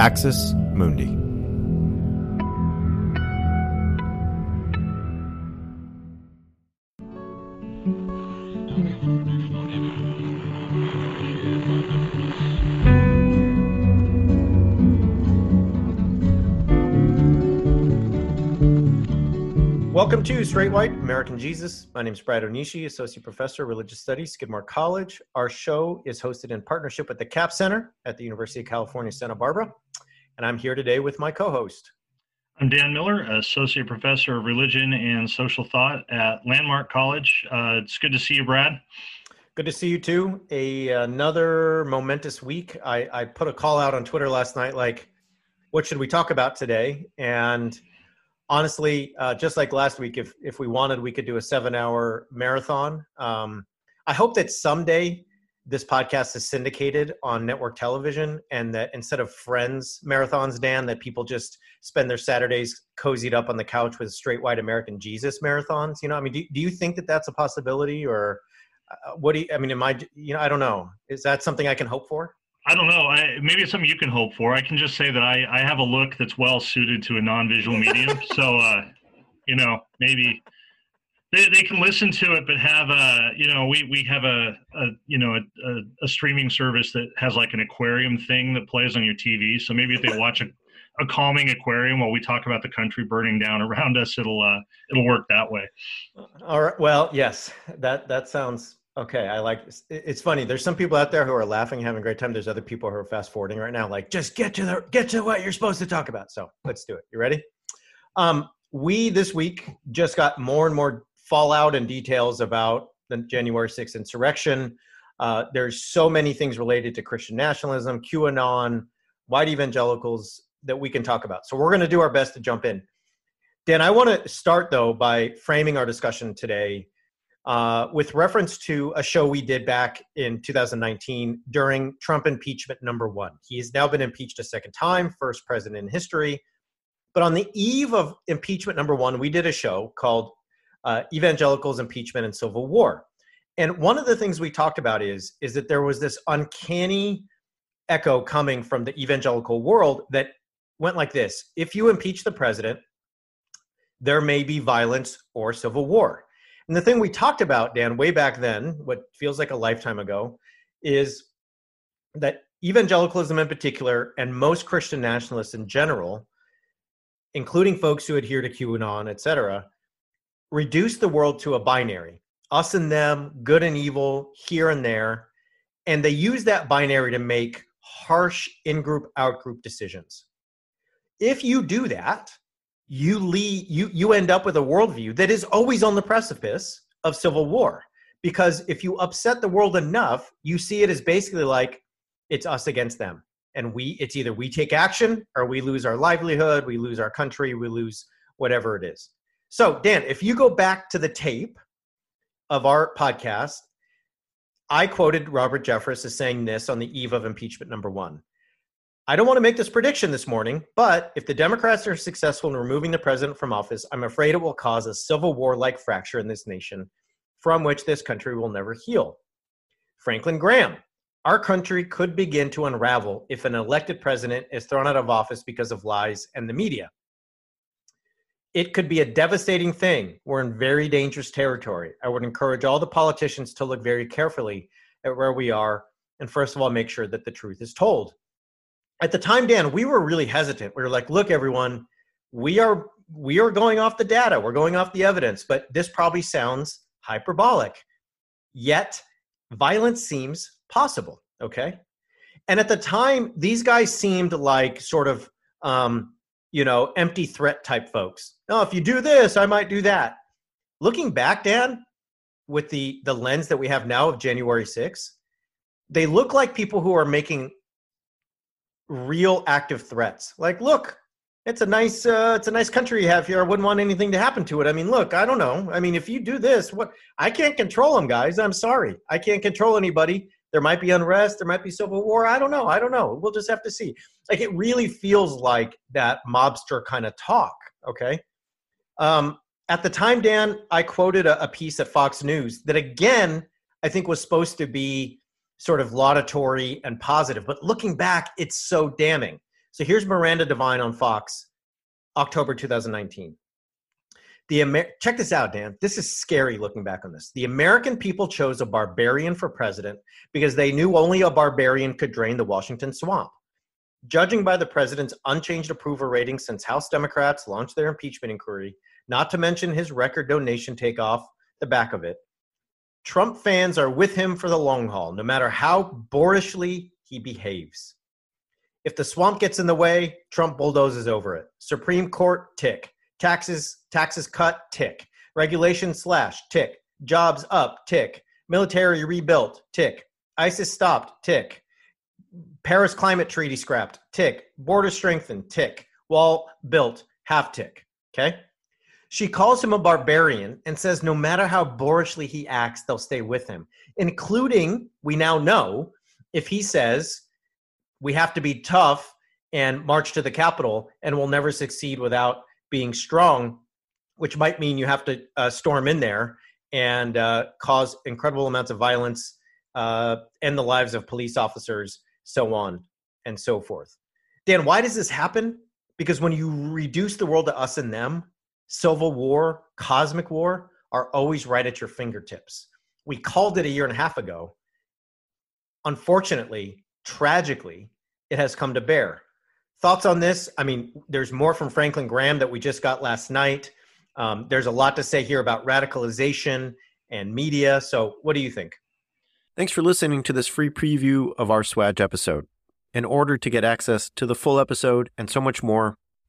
Axis Mundi. Welcome to Straight White American Jesus. My name is Brad Onishi, Associate Professor, of Religious Studies, Skidmore College. Our show is hosted in partnership with the Capps Center at the University of California, Santa Barbara. And I'm here today with my co host. I'm Dan Miller, Associate Professor of Religion and Social Thought at Landmark College. Uh, it's good to see you, Brad. Good to see you too. A another momentous week. I, I put a call out on Twitter last night, like, what should we talk about today? And honestly, uh, just like last week, if if we wanted, we could do a seven hour marathon. Um, I hope that someday this podcast is syndicated on network television, and that instead of Friends marathons, Dan, that people just spend their Saturdays cozied up on the couch with straight white American Jesus marathons. You know, I mean, do do you think that that's a possibility, or uh, what do you? I mean, am I? You know, I don't know. Is that something I can hope for? I don't know. I, maybe it's something you can hope for. I can just say that I, I have a look that's well suited to a non-visual medium. so, uh, you know, maybe they, they can listen to it, but have a, you know, we, we have a, a you know, a, a, a streaming service that has like an aquarium thing that plays on your TV. So maybe if they watch a, a calming aquarium while we talk about the country burning down around us, it'll, uh, it'll work that way. All right. Well, yes, that, that sounds Okay, I like. It's funny. There's some people out there who are laughing, having a great time. There's other people who are fast forwarding right now, like just get to the get to what you're supposed to talk about. So let's do it. You ready? Um, we this week just got more and more fallout and details about the January 6th insurrection. Uh, there's so many things related to Christian nationalism, QAnon, white evangelicals that we can talk about. So we're going to do our best to jump in. Dan, I want to start though by framing our discussion today uh, with reference to a show we did back in 2019 during Trump impeachment number one. He has now been impeached a second time, first president in history. But on the eve of impeachment number one, we did a show called uh, Evangelicals, Impeachment, and Civil War. And one of the things we talked about is, is that there was this uncanny echo coming from the evangelical world that went like this If you impeach the president, there may be violence or civil war. And the thing we talked about, Dan, way back then, what feels like a lifetime ago, is that evangelicalism in particular, and most Christian nationalists in general, including folks who adhere to QAnon, et cetera, reduce the world to a binary us and them, good and evil, here and there. And they use that binary to make harsh in group, out group decisions. If you do that, you lead you you end up with a worldview that is always on the precipice of civil war. Because if you upset the world enough you see it as basically like it's us against them. And we it's either we take action or we lose our livelihood we lose our country we lose whatever it is. So dan if you go back to the tape of our podcast i quoted robert jeffress as saying this on the eve of impeachment number one I don't want to make this prediction this morning, but if the Democrats are successful in removing the president from office, I'm afraid it will cause a civil war like fracture in this nation from which this country will never heal. Franklin Graham, our country could begin to unravel if an elected president is thrown out of office because of lies and the media. It could be a devastating thing. We're in very dangerous territory. I would encourage all the politicians to look very carefully at where we are and, first of all, make sure that the truth is told at the time, Dan, we were really hesitant. We were like, look, everyone, we are we are going off the data, we're going off the evidence, but this probably sounds hyperbolic. Yet violence seems possible. Okay. And at the time, these guys seemed like sort of um, you know, empty threat type folks. Oh, if you do this, I might do that. Looking back, Dan, with the the lens that we have now of January 6th, they look like people who are making real active threats. Like, look, it's a nice uh, it's a nice country you have here. I wouldn't want anything to happen to it. I mean, look, I don't know. I mean, if you do this, what I can't control them, guys. I'm sorry. I can't control anybody. There might be unrest, there might be civil war. I don't know. I don't know. We'll just have to see. Like it really feels like that mobster kind of talk, okay? Um, at the time, Dan, I quoted a, a piece at Fox News that again I think was supposed to be sort of laudatory and positive. But looking back, it's so damning. So here's Miranda Devine on Fox, October 2019. The Amer- check this out, Dan. This is scary looking back on this. The American people chose a barbarian for president because they knew only a barbarian could drain the Washington swamp. Judging by the president's unchanged approval rating since House Democrats launched their impeachment inquiry, not to mention his record donation takeoff the back of it, Trump fans are with him for the long haul, no matter how boorishly he behaves. If the swamp gets in the way, Trump bulldozes over it. Supreme Court, tick. Taxes, taxes cut, tick. Regulation slash, tick. Jobs up, tick. Military rebuilt, tick. ISIS stopped, tick. Paris Climate Treaty scrapped, tick. Border strengthened, tick. Wall built, half tick. Okay? She calls him a barbarian and says no matter how boorishly he acts, they'll stay with him, including, we now know, if he says we have to be tough and march to the Capitol and we'll never succeed without being strong, which might mean you have to uh, storm in there and uh, cause incredible amounts of violence, uh, end the lives of police officers, so on and so forth. Dan, why does this happen? Because when you reduce the world to us and them, civil war, cosmic war are always right at your fingertips. We called it a year and a half ago. Unfortunately, tragically, it has come to bear. Thoughts on this? I mean, there's more from Franklin Graham that we just got last night. Um, there's a lot to say here about radicalization and media. So, what do you think? Thanks for listening to this free preview of our SWAJ episode. In order to get access to the full episode and so much more,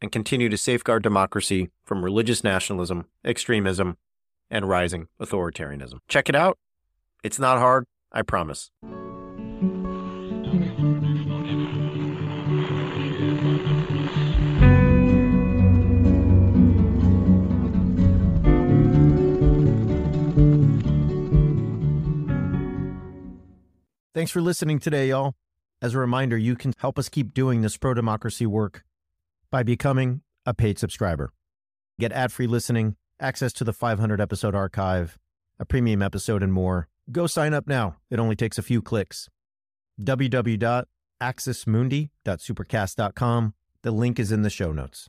and continue to safeguard democracy from religious nationalism, extremism, and rising authoritarianism. Check it out. It's not hard, I promise. Thanks for listening today, y'all. As a reminder, you can help us keep doing this pro democracy work by becoming a paid subscriber. Get ad free listening, access to the 500 episode archive, a premium episode, and more. Go sign up now. It only takes a few clicks. www.axismundi.supercast.com. The link is in the show notes.